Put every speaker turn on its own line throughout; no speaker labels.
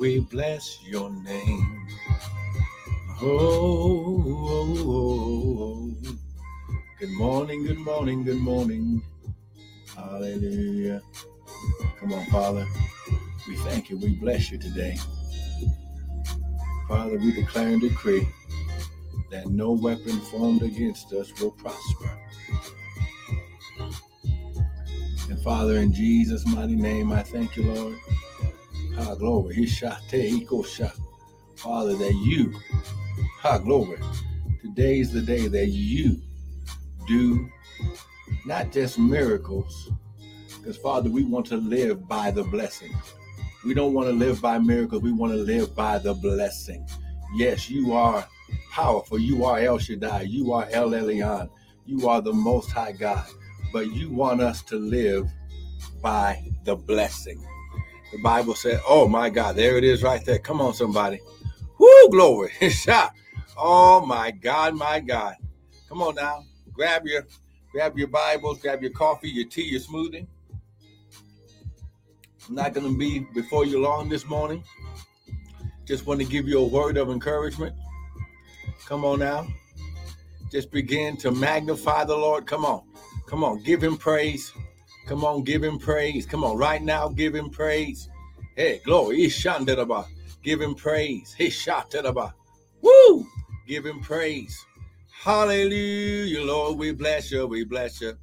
we bless your name. Oh, oh, oh, oh. good morning, good morning, good morning. Hallelujah. Come on, Father. We thank you. We bless you today. Father, we declare and decree that no weapon formed against us will prosper. And Father, in Jesus' mighty name, I thank you, Lord. Ha, glory. Go shot. Father, that you, ha, glory. Today's the day that you do not just miracles, because Father, we want to live by the blessing. We don't want to live by miracles. We want to live by the blessing. Yes, you are powerful. You are El Shaddai. You are El Elyon. You are the Most High God. But you want us to live by the blessing. The Bible said, "Oh my God, there it is right there. Come on, somebody. Woo, glory. Shot. Oh my God, my God. Come on now. Grab your grab your Bibles, grab your coffee, your tea, your smoothie. I'm not to be before you long this morning. Just want to give you a word of encouragement. Come on now. Just begin to magnify the Lord. Come on. Come on. Give him praise. Come on. Give him praise. Come on. Right now, give him praise. Hey, glory. Give him praise. Hey, shatadaba. Woo! Give him praise. Hallelujah, Lord. We bless you. We bless you.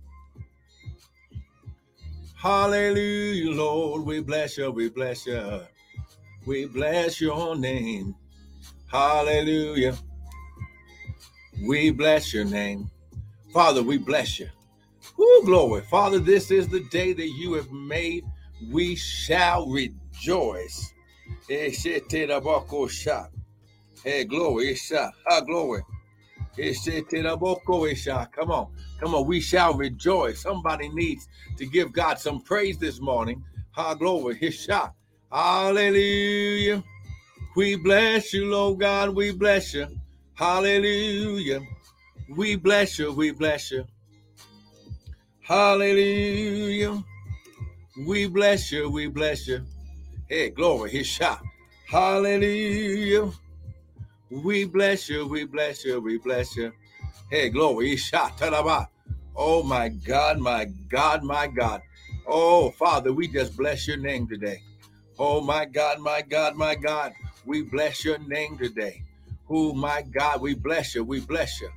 Hallelujah, Lord. We bless you. We bless you. We bless your name. Hallelujah. We bless your name. Father, we bless you. Woo, glory. Father, this is the day that you have made. We shall rejoice. Eh, hey, eh, glory. Ah, glory. Come on. Come on. We shall rejoice. Somebody needs to give God some praise this morning. Ha, glory. Hisha. Hallelujah. We bless you, Lord God. We bless you. Hallelujah. We bless you. We bless you. Hallelujah. We bless you. We bless you. Hey, glory. His shot. Hallelujah. We bless you. We bless you. We bless you. Hey, glory. His shot. Oh, my God. My God. My God. Oh, Father, we just bless your name today. Oh, my God. My God. My God. We bless your name today. Oh my God, we bless you. We bless you.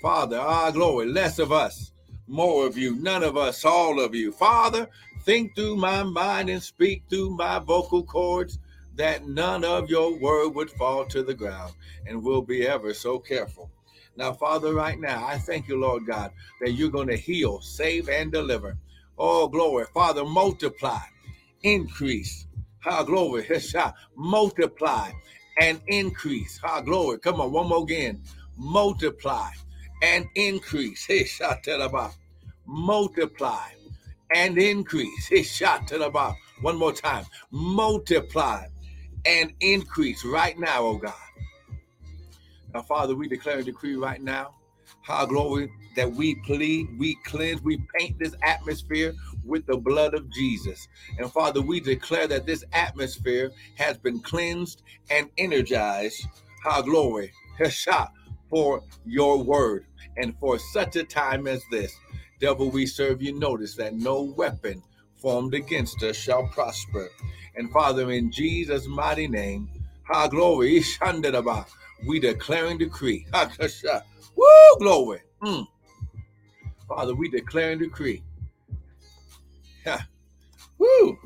Father, our glory, less of us, more of you, none of us, all of you. Father, think through my mind and speak through my vocal cords that none of your word would fall to the ground. And we'll be ever so careful. Now, Father, right now, I thank you, Lord God, that you're going to heal, save, and deliver. Oh, glory. Father, multiply, increase. How glory, multiply and increase. Ha, glory. Come on, one more again. Multiply and increase. Hey, shatalaba. Multiply and increase. Hey, shatalaba. One more time. Multiply and increase right now, oh God. Now, Father, we declare and decree right now, how glory that we plead, we cleanse, we paint this atmosphere with the blood of Jesus. And Father, we declare that this atmosphere has been cleansed and energized. How glory, Hesha, for your word. And for such a time as this, devil, we serve you. Notice that no weapon formed against us shall prosper. And Father, in Jesus' mighty name, ha glory, we declare and decree. Woo, glory. Mm. Father, we declare and decree Woo!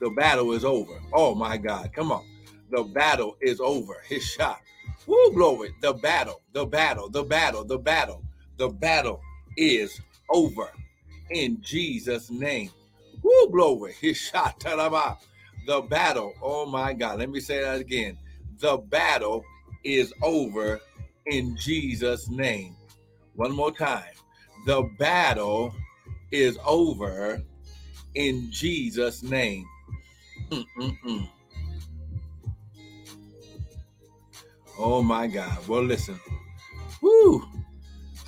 The battle is over. Oh my God. Come on. The battle is over. His shot. Woo, glory. The battle, the battle, the battle, the battle, the battle is over. In Jesus' name. Woo, glory. The battle. Oh my God. Let me say that again. The battle is over in Jesus' name. One more time. The battle is over in Jesus' name. Mm-mm-mm. Oh my God. Well, listen. Woo!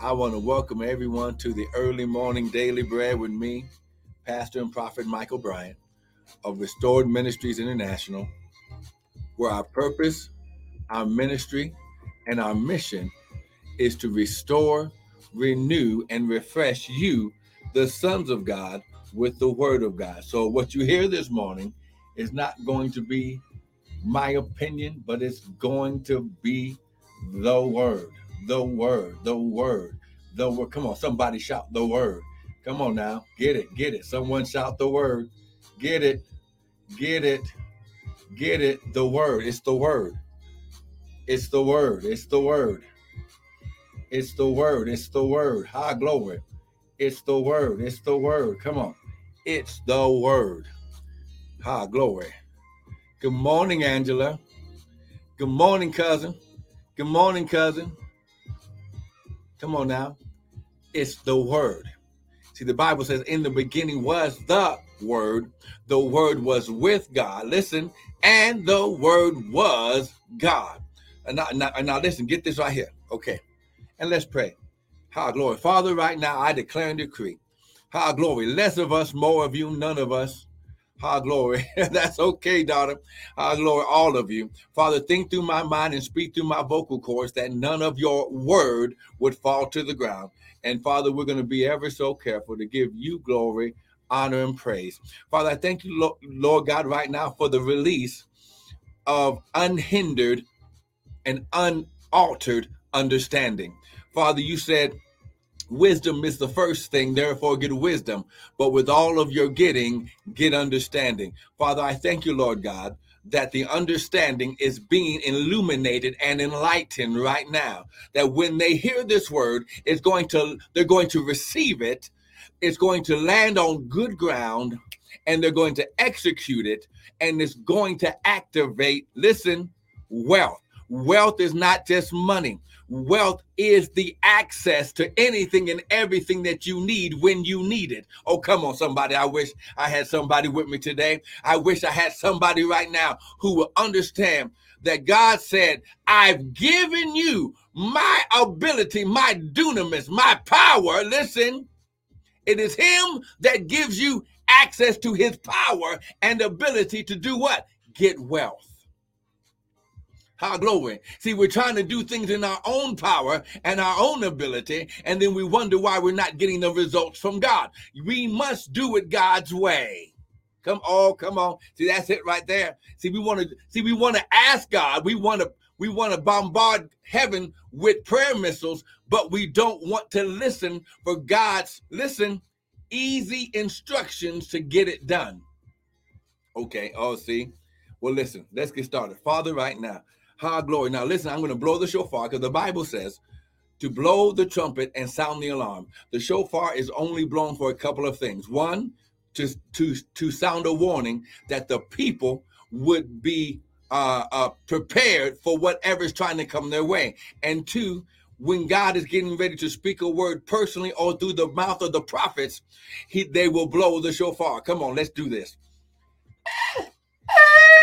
I want to welcome everyone to the early morning daily bread with me, Pastor and Prophet Michael Bryant of Restored Ministries International. where our purpose, our ministry, and our mission is to restore, renew, and refresh you, the sons of God, with the word of God. So, what you hear this morning is not going to be my opinion, but it's going to be the word, the word, the word, the word. Come on, somebody shout the word. Come on now, get it, get it. Someone shout the word. Get it, get it, get it. The word. It's the word. It's the word. It's the word. It's the word. It's the word. High glory. It's the word. It's the word. Come on. It's the word. High glory. Good morning, Angela. Good morning, cousin. Good morning, cousin. Come on now. It's the word. See, the Bible says, in the beginning was the word. The word was with God. Listen, and the word was God. And now, now, now listen, get this right here. Okay. And let's pray. How glory. Father, right now I declare and decree. How glory. Less of us, more of you, none of us. How glory. That's okay, daughter. How glory, all of you. Father, think through my mind and speak through my vocal cords that none of your word would fall to the ground. And Father, we're going to be ever so careful to give you glory, honor, and praise. Father, I thank you, Lord God, right now for the release of unhindered and unaltered understanding. Father, you said wisdom is the first thing, therefore get wisdom. But with all of your getting, get understanding. Father, I thank you, Lord God, that the understanding is being illuminated and enlightened right now. That when they hear this word, it's going to they're going to receive it, it's going to land on good ground, and they're going to execute it, and it's going to activate, listen, wealth. Wealth is not just money. Wealth is the access to anything and everything that you need when you need it. Oh, come on, somebody. I wish I had somebody with me today. I wish I had somebody right now who will understand that God said, I've given you my ability, my dunamis, my power. Listen, it is Him that gives you access to His power and ability to do what? Get wealth. How glory. See, we're trying to do things in our own power and our own ability, and then we wonder why we're not getting the results from God. We must do it God's way. Come on, come on. See, that's it right there. See, we want to see, we want to ask God. We want to we want to bombard heaven with prayer missiles, but we don't want to listen for God's listen easy instructions to get it done. Okay. Oh, see. Well, listen. Let's get started. Father, right now, High glory. Now listen, I'm going to blow the shofar because the Bible says to blow the trumpet and sound the alarm. The shofar is only blown for a couple of things. One, to to to sound a warning that the people would be uh, uh, prepared for whatever is trying to come their way. And two, when God is getting ready to speak a word personally or through the mouth of the prophets, he they will blow the shofar. Come on, let's do this.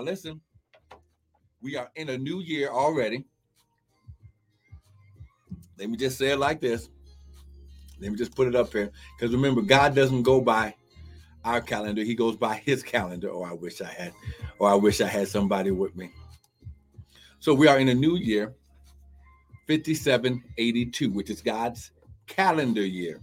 Now, listen, we are in a new year already. Let me just say it like this. Let me just put it up here. Because remember, God doesn't go by our calendar, He goes by His calendar. Oh, I wish I had, or I wish I had somebody with me. So we are in a new year, 5782, which is God's calendar year.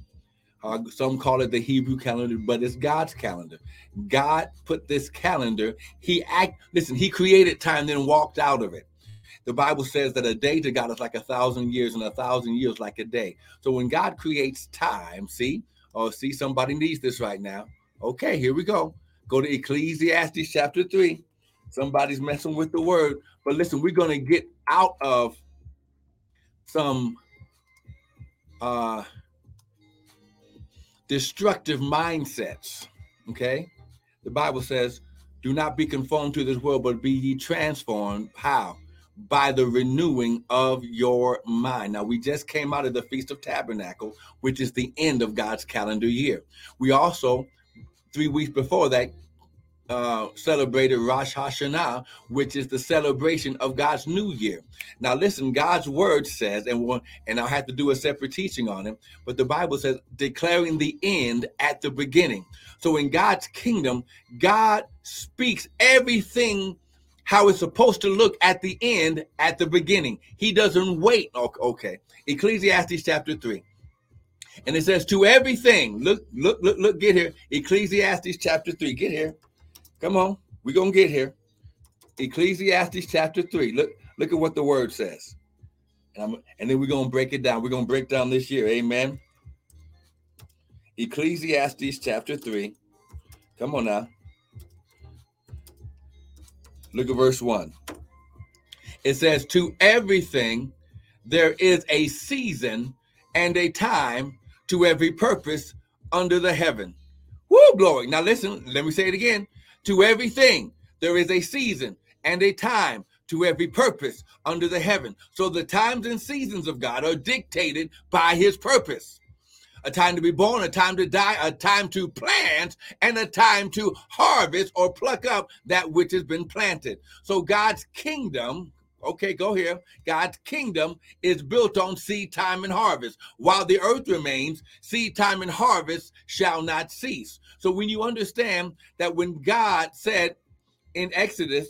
Uh, some call it the Hebrew calendar, but it's God's calendar. God put this calendar. He act. Listen, He created time, then walked out of it. The Bible says that a day to God is like a thousand years, and a thousand years like a day. So when God creates time, see, oh, see, somebody needs this right now. Okay, here we go. Go to Ecclesiastes chapter three. Somebody's messing with the word, but listen, we're going to get out of some uh destructive mindsets. Okay. The Bible says, do not be conformed to this world, but be ye transformed. How? By the renewing of your mind. Now, we just came out of the Feast of Tabernacle, which is the end of God's calendar year. We also, three weeks before that, uh, celebrated Rosh Hashanah, which is the celebration of God's New Year. Now, listen, God's word says, and we'll, and I'll have to do a separate teaching on it, but the Bible says, declaring the end at the beginning. So, in God's kingdom, God speaks everything how it's supposed to look at the end at the beginning. He doesn't wait. Okay, Ecclesiastes chapter 3. And it says, to everything, look, look, look, look, get here. Ecclesiastes chapter 3, get here. Come on, we're gonna get here. Ecclesiastes chapter 3. Look, look at what the word says. And, and then we're gonna break it down. We're gonna break down this year. Amen. Ecclesiastes chapter 3. Come on now. Look at verse 1. It says, To everything there is a season and a time to every purpose under the heaven. Woo, glory. Now listen, let me say it again. To everything there is a season and a time to every purpose under the heaven. So the times and seasons of God are dictated by his purpose. A time to be born, a time to die, a time to plant, and a time to harvest or pluck up that which has been planted. So God's kingdom, Okay, go here. God's kingdom is built on seed time and harvest. While the earth remains, seed time and harvest shall not cease. So when you understand that when God said in Exodus,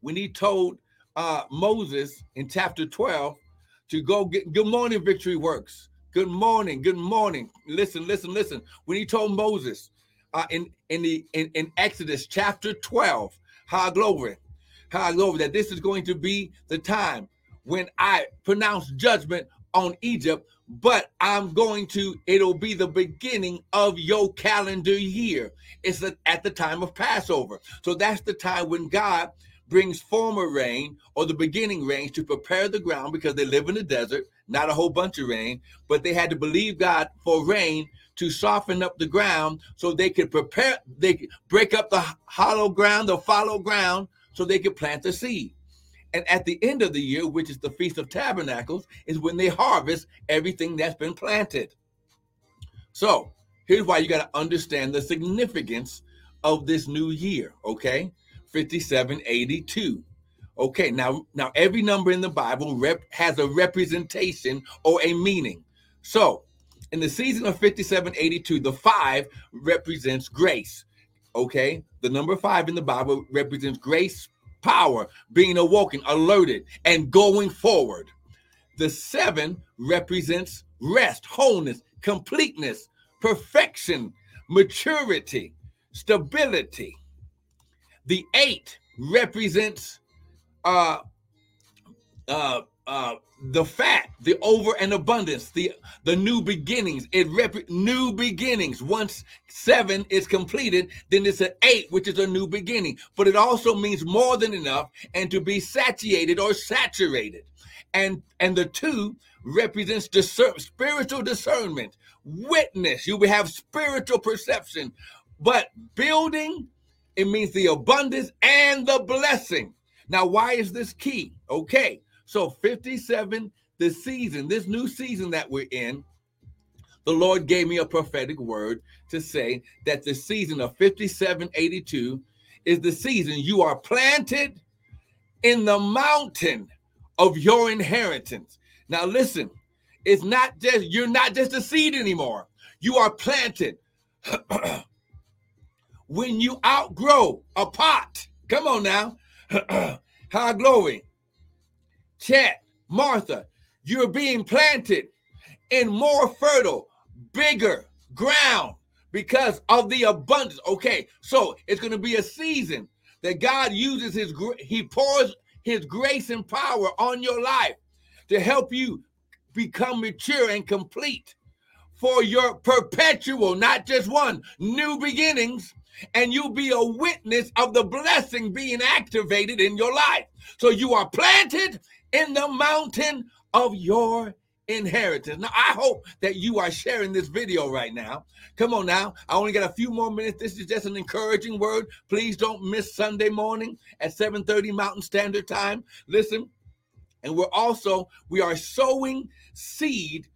when he told uh, Moses in chapter 12 to go get good morning, victory works. Good morning, good morning. Listen, listen, listen. When he told Moses uh, in in the in, in Exodus chapter 12, how glory, hallelujah, that this is going to be the time when I pronounce judgment on Egypt, but I'm going to, it'll be the beginning of your calendar year. It's at the time of Passover. So that's the time when God brings former rain or the beginning rain to prepare the ground because they live in the desert, not a whole bunch of rain, but they had to believe God for rain to soften up the ground so they could prepare, they could break up the hollow ground, the fallow ground, so they could plant the seed. And at the end of the year, which is the Feast of Tabernacles, is when they harvest everything that's been planted. So here's why you got to understand the significance of this new year, okay? 5782. Okay, now now every number in the Bible rep, has a representation or a meaning. So, in the season of 5782, the 5 represents grace. Okay, the number five in the Bible represents grace, power, being awoken, alerted, and going forward. The seven represents rest, wholeness, completeness, perfection, maturity, stability. The eight represents uh, uh, uh, the fat, the over and abundance, the the new beginnings. It rep- new beginnings. Once seven is completed, then it's an eight, which is a new beginning. But it also means more than enough and to be satiated or saturated. And and the two represents discern, spiritual discernment, witness. You will have spiritual perception, but building it means the abundance and the blessing. Now, why is this key? Okay so 57, the season, this new season that we're in, the Lord gave me a prophetic word to say that the season of 5782 is the season you are planted in the mountain of your inheritance. Now listen, it's not just you're not just a seed anymore. You are planted. when you outgrow a pot, come on now. High glory. Chat, Martha, you're being planted in more fertile, bigger ground because of the abundance. Okay, so it's going to be a season that God uses his he pours his grace and power on your life to help you become mature and complete for your perpetual, not just one, new beginnings and you'll be a witness of the blessing being activated in your life. So you are planted in the mountain of your inheritance. Now, I hope that you are sharing this video right now. Come on now. I only got a few more minutes. This is just an encouraging word. Please don't miss Sunday morning at 7:30 Mountain Standard Time. Listen, and we're also we are sowing seed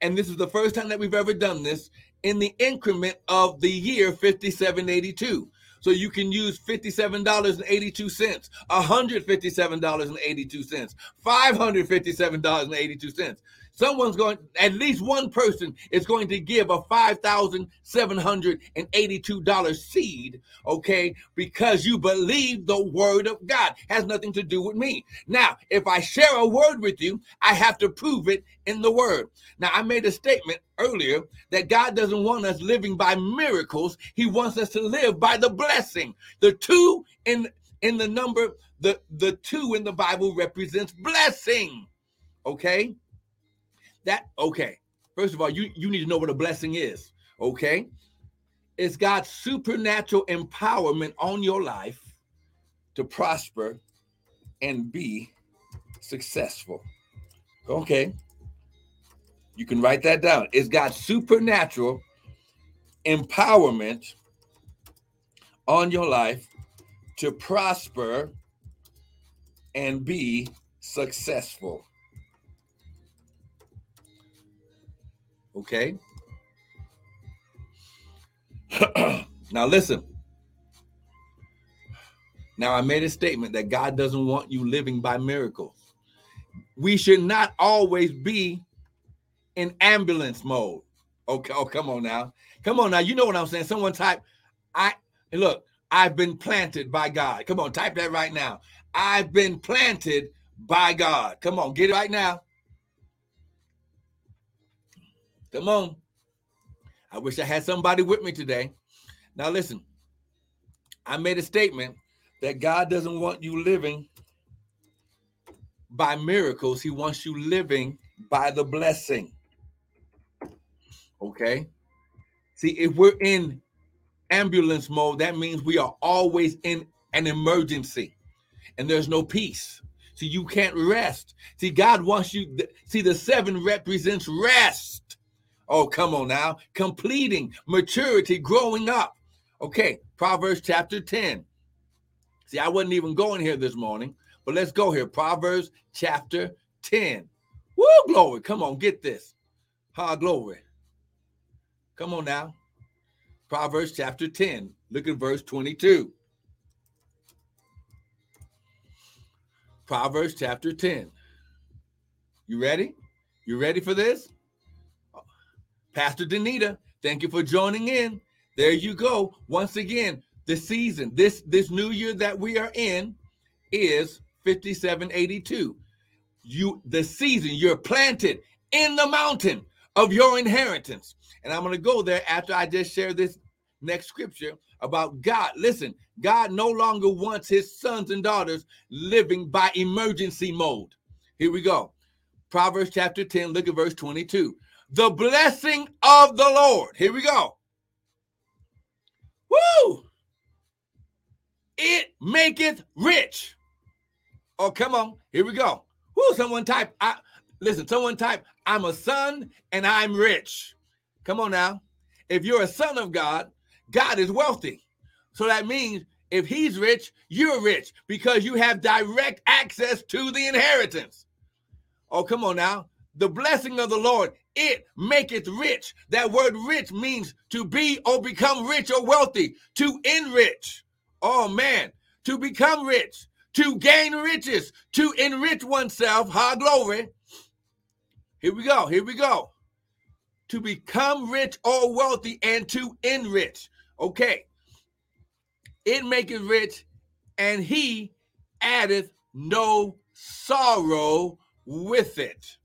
and this is the first time that we've ever done this in the increment of the year 5782. So you can use $57.82, $157.82, $557.82. Someone's going, at least one person is going to give a $5,782 seed, okay, because you believe the word of God. Has nothing to do with me. Now, if I share a word with you, I have to prove it in the word. Now, I made a statement earlier that God doesn't want us living by miracles. He wants us to live by the blessing. The two in in the number, the, the two in the Bible represents blessing. Okay? That okay. First of all, you you need to know what a blessing is. Okay, it's God's supernatural empowerment on your life to prosper and be successful. Okay, you can write that down. It's God's supernatural empowerment on your life to prosper and be successful. Okay. now listen. Now I made a statement that God doesn't want you living by miracles. We should not always be in ambulance mode. Okay, oh, come on now. Come on now. You know what I'm saying. Someone type, I look, I've been planted by God. Come on, type that right now. I've been planted by God. Come on, get it right now. Come on. I wish I had somebody with me today. Now, listen, I made a statement that God doesn't want you living by miracles, He wants you living by the blessing. Okay? See, if we're in ambulance mode, that means we are always in an emergency and there's no peace. See, you can't rest. See, God wants you, see, the seven represents rest. Oh, come on now. Completing maturity, growing up. Okay, Proverbs chapter 10. See, I wasn't even going here this morning, but let's go here. Proverbs chapter 10. Woo, glory. Come on, get this. Ha, glory. Come on now. Proverbs chapter 10. Look at verse 22. Proverbs chapter 10. You ready? You ready for this? Pastor Danita, thank you for joining in. There you go. Once again, the season, this this new year that we are in is 5782. You the season you're planted in the mountain of your inheritance. And I'm going to go there after I just share this next scripture about God. Listen, God no longer wants his sons and daughters living by emergency mode. Here we go. Proverbs chapter 10, look at verse 22 the blessing of the Lord. Here we go. Woo! It maketh rich. Oh, come on. Here we go. Woo, someone type. I listen, someone type, I'm a son and I'm rich. Come on now. If you're a son of God, God is wealthy. So that means if he's rich, you're rich because you have direct access to the inheritance. Oh, come on now. The blessing of the Lord it maketh rich. That word rich means to be or become rich or wealthy, to enrich. Oh man, to become rich, to gain riches, to enrich oneself. High glory. Here we go. Here we go. To become rich or wealthy and to enrich. Okay. It maketh rich, and he addeth no sorrow with it.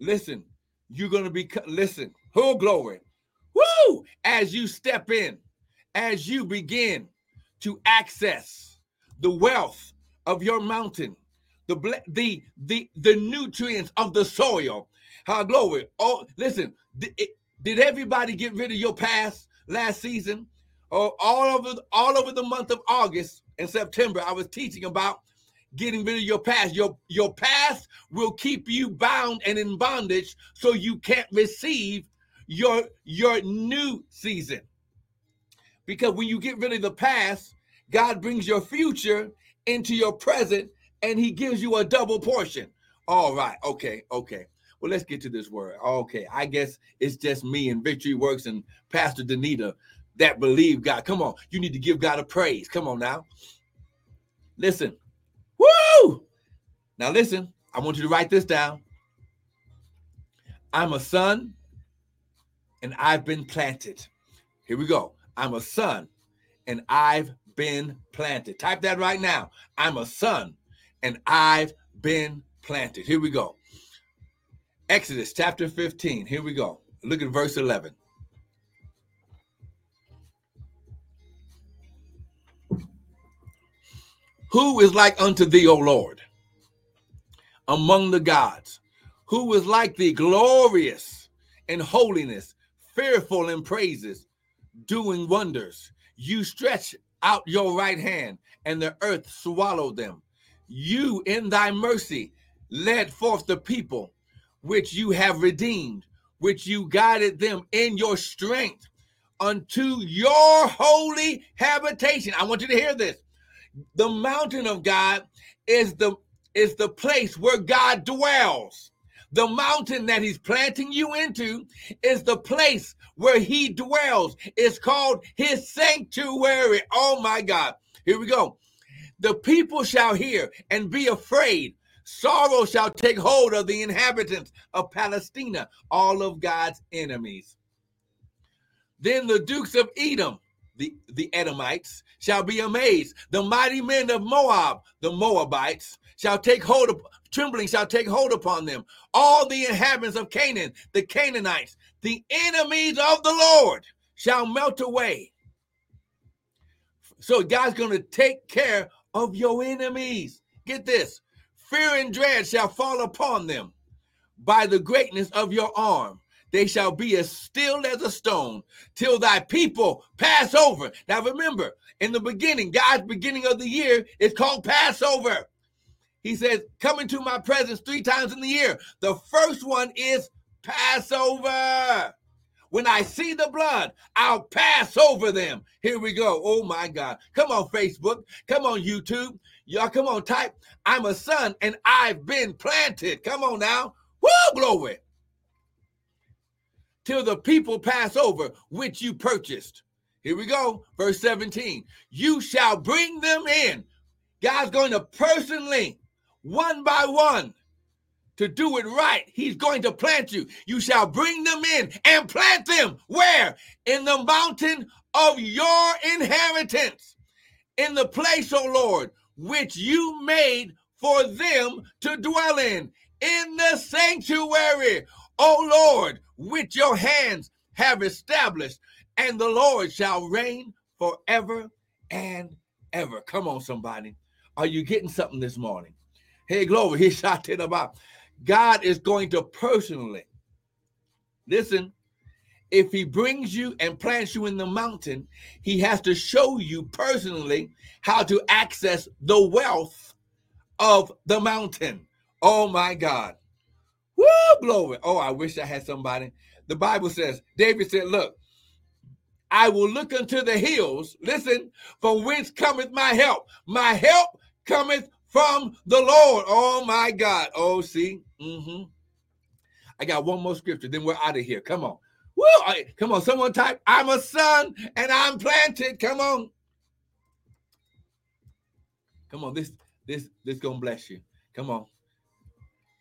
Listen, you're going to be, listen, whole glory. Woo! As you step in, as you begin to access the wealth of your mountain, the the the the nutrients of the soil. How glory! Oh, listen, did, did everybody get rid of your past last season? Oh, all over all over the month of August and September, I was teaching about getting rid of your past. Your your past will keep you bound and in bondage so you can't receive your your new season. Because when you get rid of the past, God brings your future into your present and he gives you a double portion. All right. Okay. Okay. Well, let's get to this word. Okay. I guess it's just me and Victory Works and Pastor Danita that believe God. Come on, you need to give God a praise. Come on now. Listen. Woo! Now listen, I want you to write this down. I'm a son and I've been planted. Here we go. I'm a son and I've been planted. Type that right now. I'm a son and I've been planted. Here we go. Exodus chapter 15. Here we go. Look at verse 11. Who is like unto thee, O Lord, among the gods? Who is like thee, glorious in holiness, fearful in praises, doing wonders? You stretch out your right hand, and the earth swallowed them. You, in thy mercy, led forth the people which you have redeemed, which you guided them in your strength unto your holy habitation. I want you to hear this. The mountain of God is the is the place where God dwells. The mountain that he's planting you into is the place where he dwells. It's called his sanctuary. Oh my God. Here we go. The people shall hear and be afraid. Sorrow shall take hold of the inhabitants of Palestina, all of God's enemies. Then the dukes of Edom, the, the Edomites, shall be amazed. The mighty men of Moab, the Moabites, shall take hold of trembling shall take hold upon them. All the inhabitants of Canaan, the Canaanites, the enemies of the Lord shall melt away. So God's going to take care of your enemies. Get this fear and dread shall fall upon them by the greatness of your arm. They shall be as still as a stone till thy people pass over. Now remember, in the beginning, God's beginning of the year is called Passover. He says, Come into my presence three times in the year. The first one is Passover. When I see the blood, I'll pass over them. Here we go. Oh my God. Come on, Facebook. Come on, YouTube. Y'all come on, type. I'm a son and I've been planted. Come on now. Woo, glory. Till the people pass over, which you purchased. Here we go. Verse 17. You shall bring them in. God's going to personally, one by one, to do it right. He's going to plant you. You shall bring them in and plant them. Where? In the mountain of your inheritance. In the place, O Lord, which you made for them to dwell in. In the sanctuary, O Lord, which your hands have established and the Lord shall reign forever and ever. Come on, somebody. Are you getting something this morning? Hey, glory. He shot it about. God is going to personally listen. If he brings you and plants you in the mountain, he has to show you personally how to access the wealth of the mountain. Oh my God. Woo, glory. Oh, I wish I had somebody. The Bible says, David said, Look, I will look unto the hills. Listen, from whence cometh my help? My help cometh from the Lord. Oh my God. Oh, see. Mm-hmm. I got one more scripture, then we're out of here. Come on. Woo! come on, someone type, I'm a son and I'm planted. Come on. Come on, this this this gonna bless you. Come on.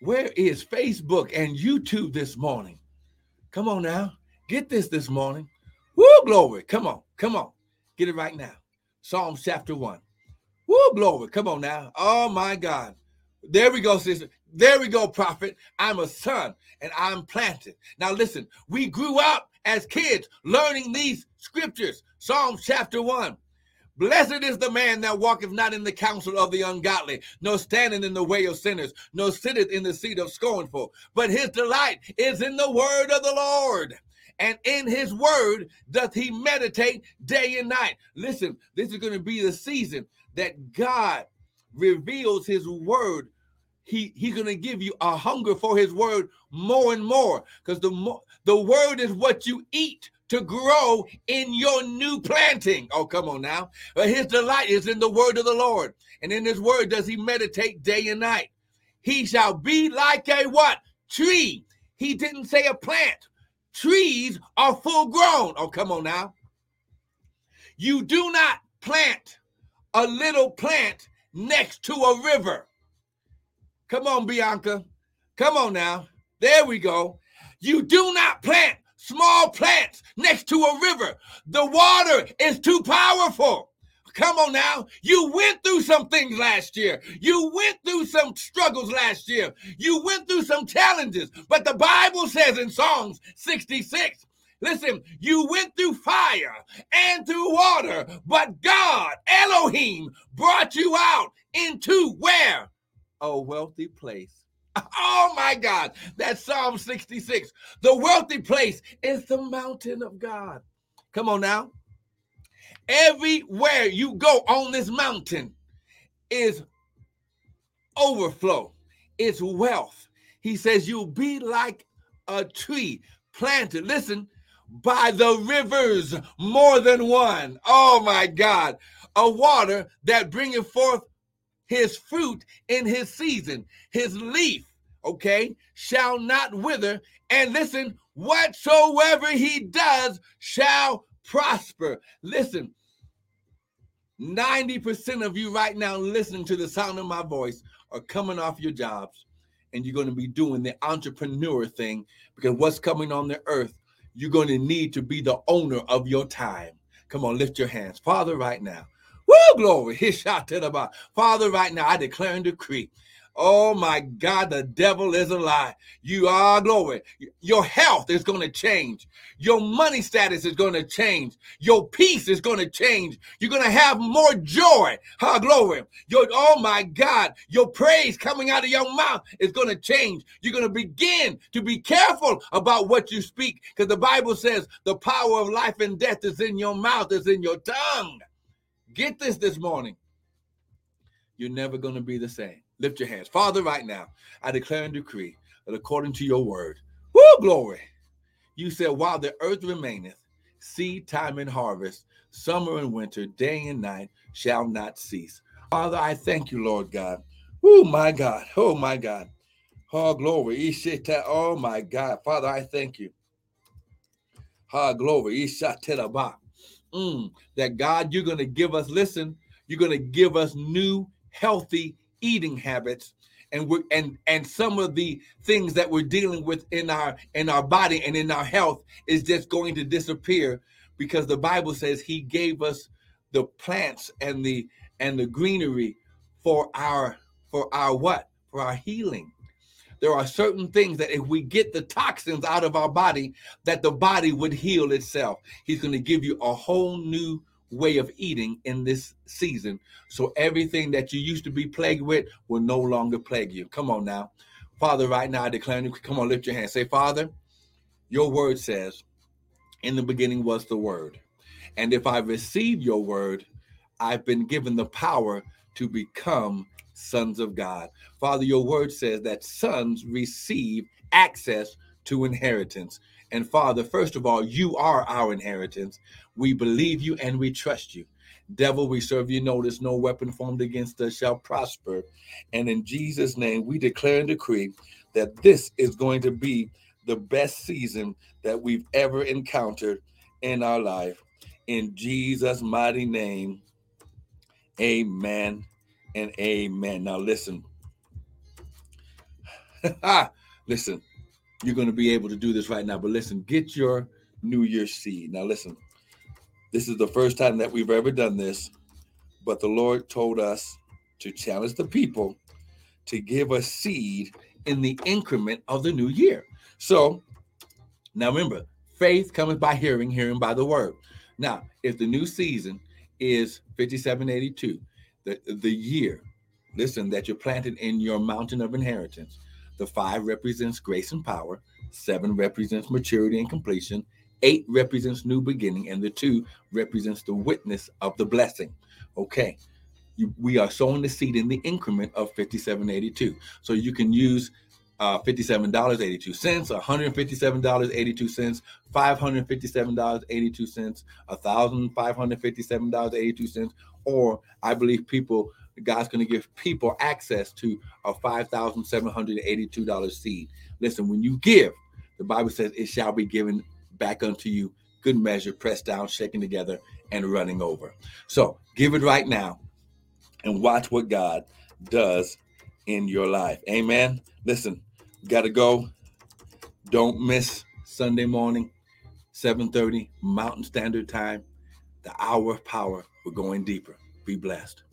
Where is Facebook and YouTube this morning? Come on now. Get this this morning. Woo, glory. Come on. Come on. Get it right now. Psalms chapter 1. Woo, glory. Come on now. Oh, my God. There we go, sister. There we go, prophet. I'm a son and I'm planted. Now, listen, we grew up as kids learning these scriptures. Psalms chapter 1. Blessed is the man that walketh not in the counsel of the ungodly, nor standing in the way of sinners, nor sitteth in the seat of scornful. But his delight is in the word of the Lord and in his word doth he meditate day and night. Listen, this is going to be the season that God reveals his word. He, he's going to give you a hunger for his word more and more because the more the word is what you eat to grow in your new planting. Oh, come on now. But his delight is in the word of the Lord. And in his word does he meditate day and night. He shall be like a what? Tree. He didn't say a plant trees are full grown. Oh, come on now. You do not plant a little plant next to a river. Come on, Bianca. Come on now. There we go. You do not plant small plants next to a river. The water is too powerful. Come on now. You went through some things last year. You went through some struggles last year. You went through some challenges. But the Bible says in Psalms 66 Listen, you went through fire and through water, but God, Elohim, brought you out into where? A wealthy place. Oh my God, that's Psalm 66. The wealthy place is the mountain of God. Come on now. Everywhere you go on this mountain is overflow, it's wealth. He says, You'll be like a tree planted. Listen, by the rivers, more than one. Oh my God. A water that bringeth forth his fruit in his season, his leaf, okay, shall not wither. And listen, whatsoever he does shall prosper. Listen, 90% of you right now listening to the sound of my voice are coming off your jobs and you're going to be doing the entrepreneur thing because what's coming on the earth you're going to need to be the owner of your time. Come on, lift your hands. Father, right now. Woo, glory. His shot to the. Father, right now, I declare and decree Oh my God, the devil is a lie. You are glory. Your health is going to change. Your money status is going to change. Your peace is going to change. You're going to have more joy. Ha, glory. Your, oh my God, your praise coming out of your mouth is going to change. You're going to begin to be careful about what you speak because the Bible says the power of life and death is in your mouth, is in your tongue. Get this this morning. You're never going to be the same. Lift your hands. Father, right now, I declare and decree that according to your word, woo, glory, you said, while the earth remaineth, seed time and harvest, summer and winter, day and night shall not cease. Father, I thank you, Lord God. Oh, my God. Oh, my God. Oh, glory. Oh, my God. Father, I thank you. Oh, glory. Mm, that God, you're going to give us, listen, you're going to give us new, healthy eating habits. And we're and and some of the things that we're dealing with in our in our body and in our health is just going to disappear because the bible says he gave us the plants and the and the greenery for our for our what? For our healing there are certain things that if we get the toxins out of our body that the body would heal itself he's going to give you a whole new way of eating in this season. So everything that you used to be plagued with will no longer plague you. Come on now. Father, right now I declare, you come on, lift your hand. Say, Father, your word says, in the beginning was the word. And if I receive your word, I've been given the power to become sons of God. Father, your word says that sons receive access to inheritance. And Father, first of all, you are our inheritance. We believe you and we trust you. Devil, we serve you. Notice no weapon formed against us shall prosper. And in Jesus' name, we declare and decree that this is going to be the best season that we've ever encountered in our life. In Jesus' mighty name, amen and amen. Now, listen. listen, you're going to be able to do this right now. But listen, get your New Year's seed. Now, listen, this is the first time that we've ever done this, but the Lord told us to challenge the people to give a seed in the increment of the new year. So now remember, faith comes by hearing, hearing by the word. Now, if the new season is 5782, the, the year, listen, that you're planted in your mountain of inheritance, the five represents grace and power, seven represents maturity and completion, eight represents new beginning, and the two represents the witness of the blessing. Okay. You, we are sowing the seed in the increment of 57.82. So you can use uh, $57.82, $157.82, $557.82, $1,557.82, or I believe people God's going to give people access to a $5,782 seed. Listen, when you give, the Bible says it shall be given back unto you, good measure, pressed down, shaken together, and running over. So give it right now and watch what God does in your life. Amen. Listen, got to go. Don't miss Sunday morning, 7:30 Mountain Standard Time, the hour of power. We're going deeper. Be blessed.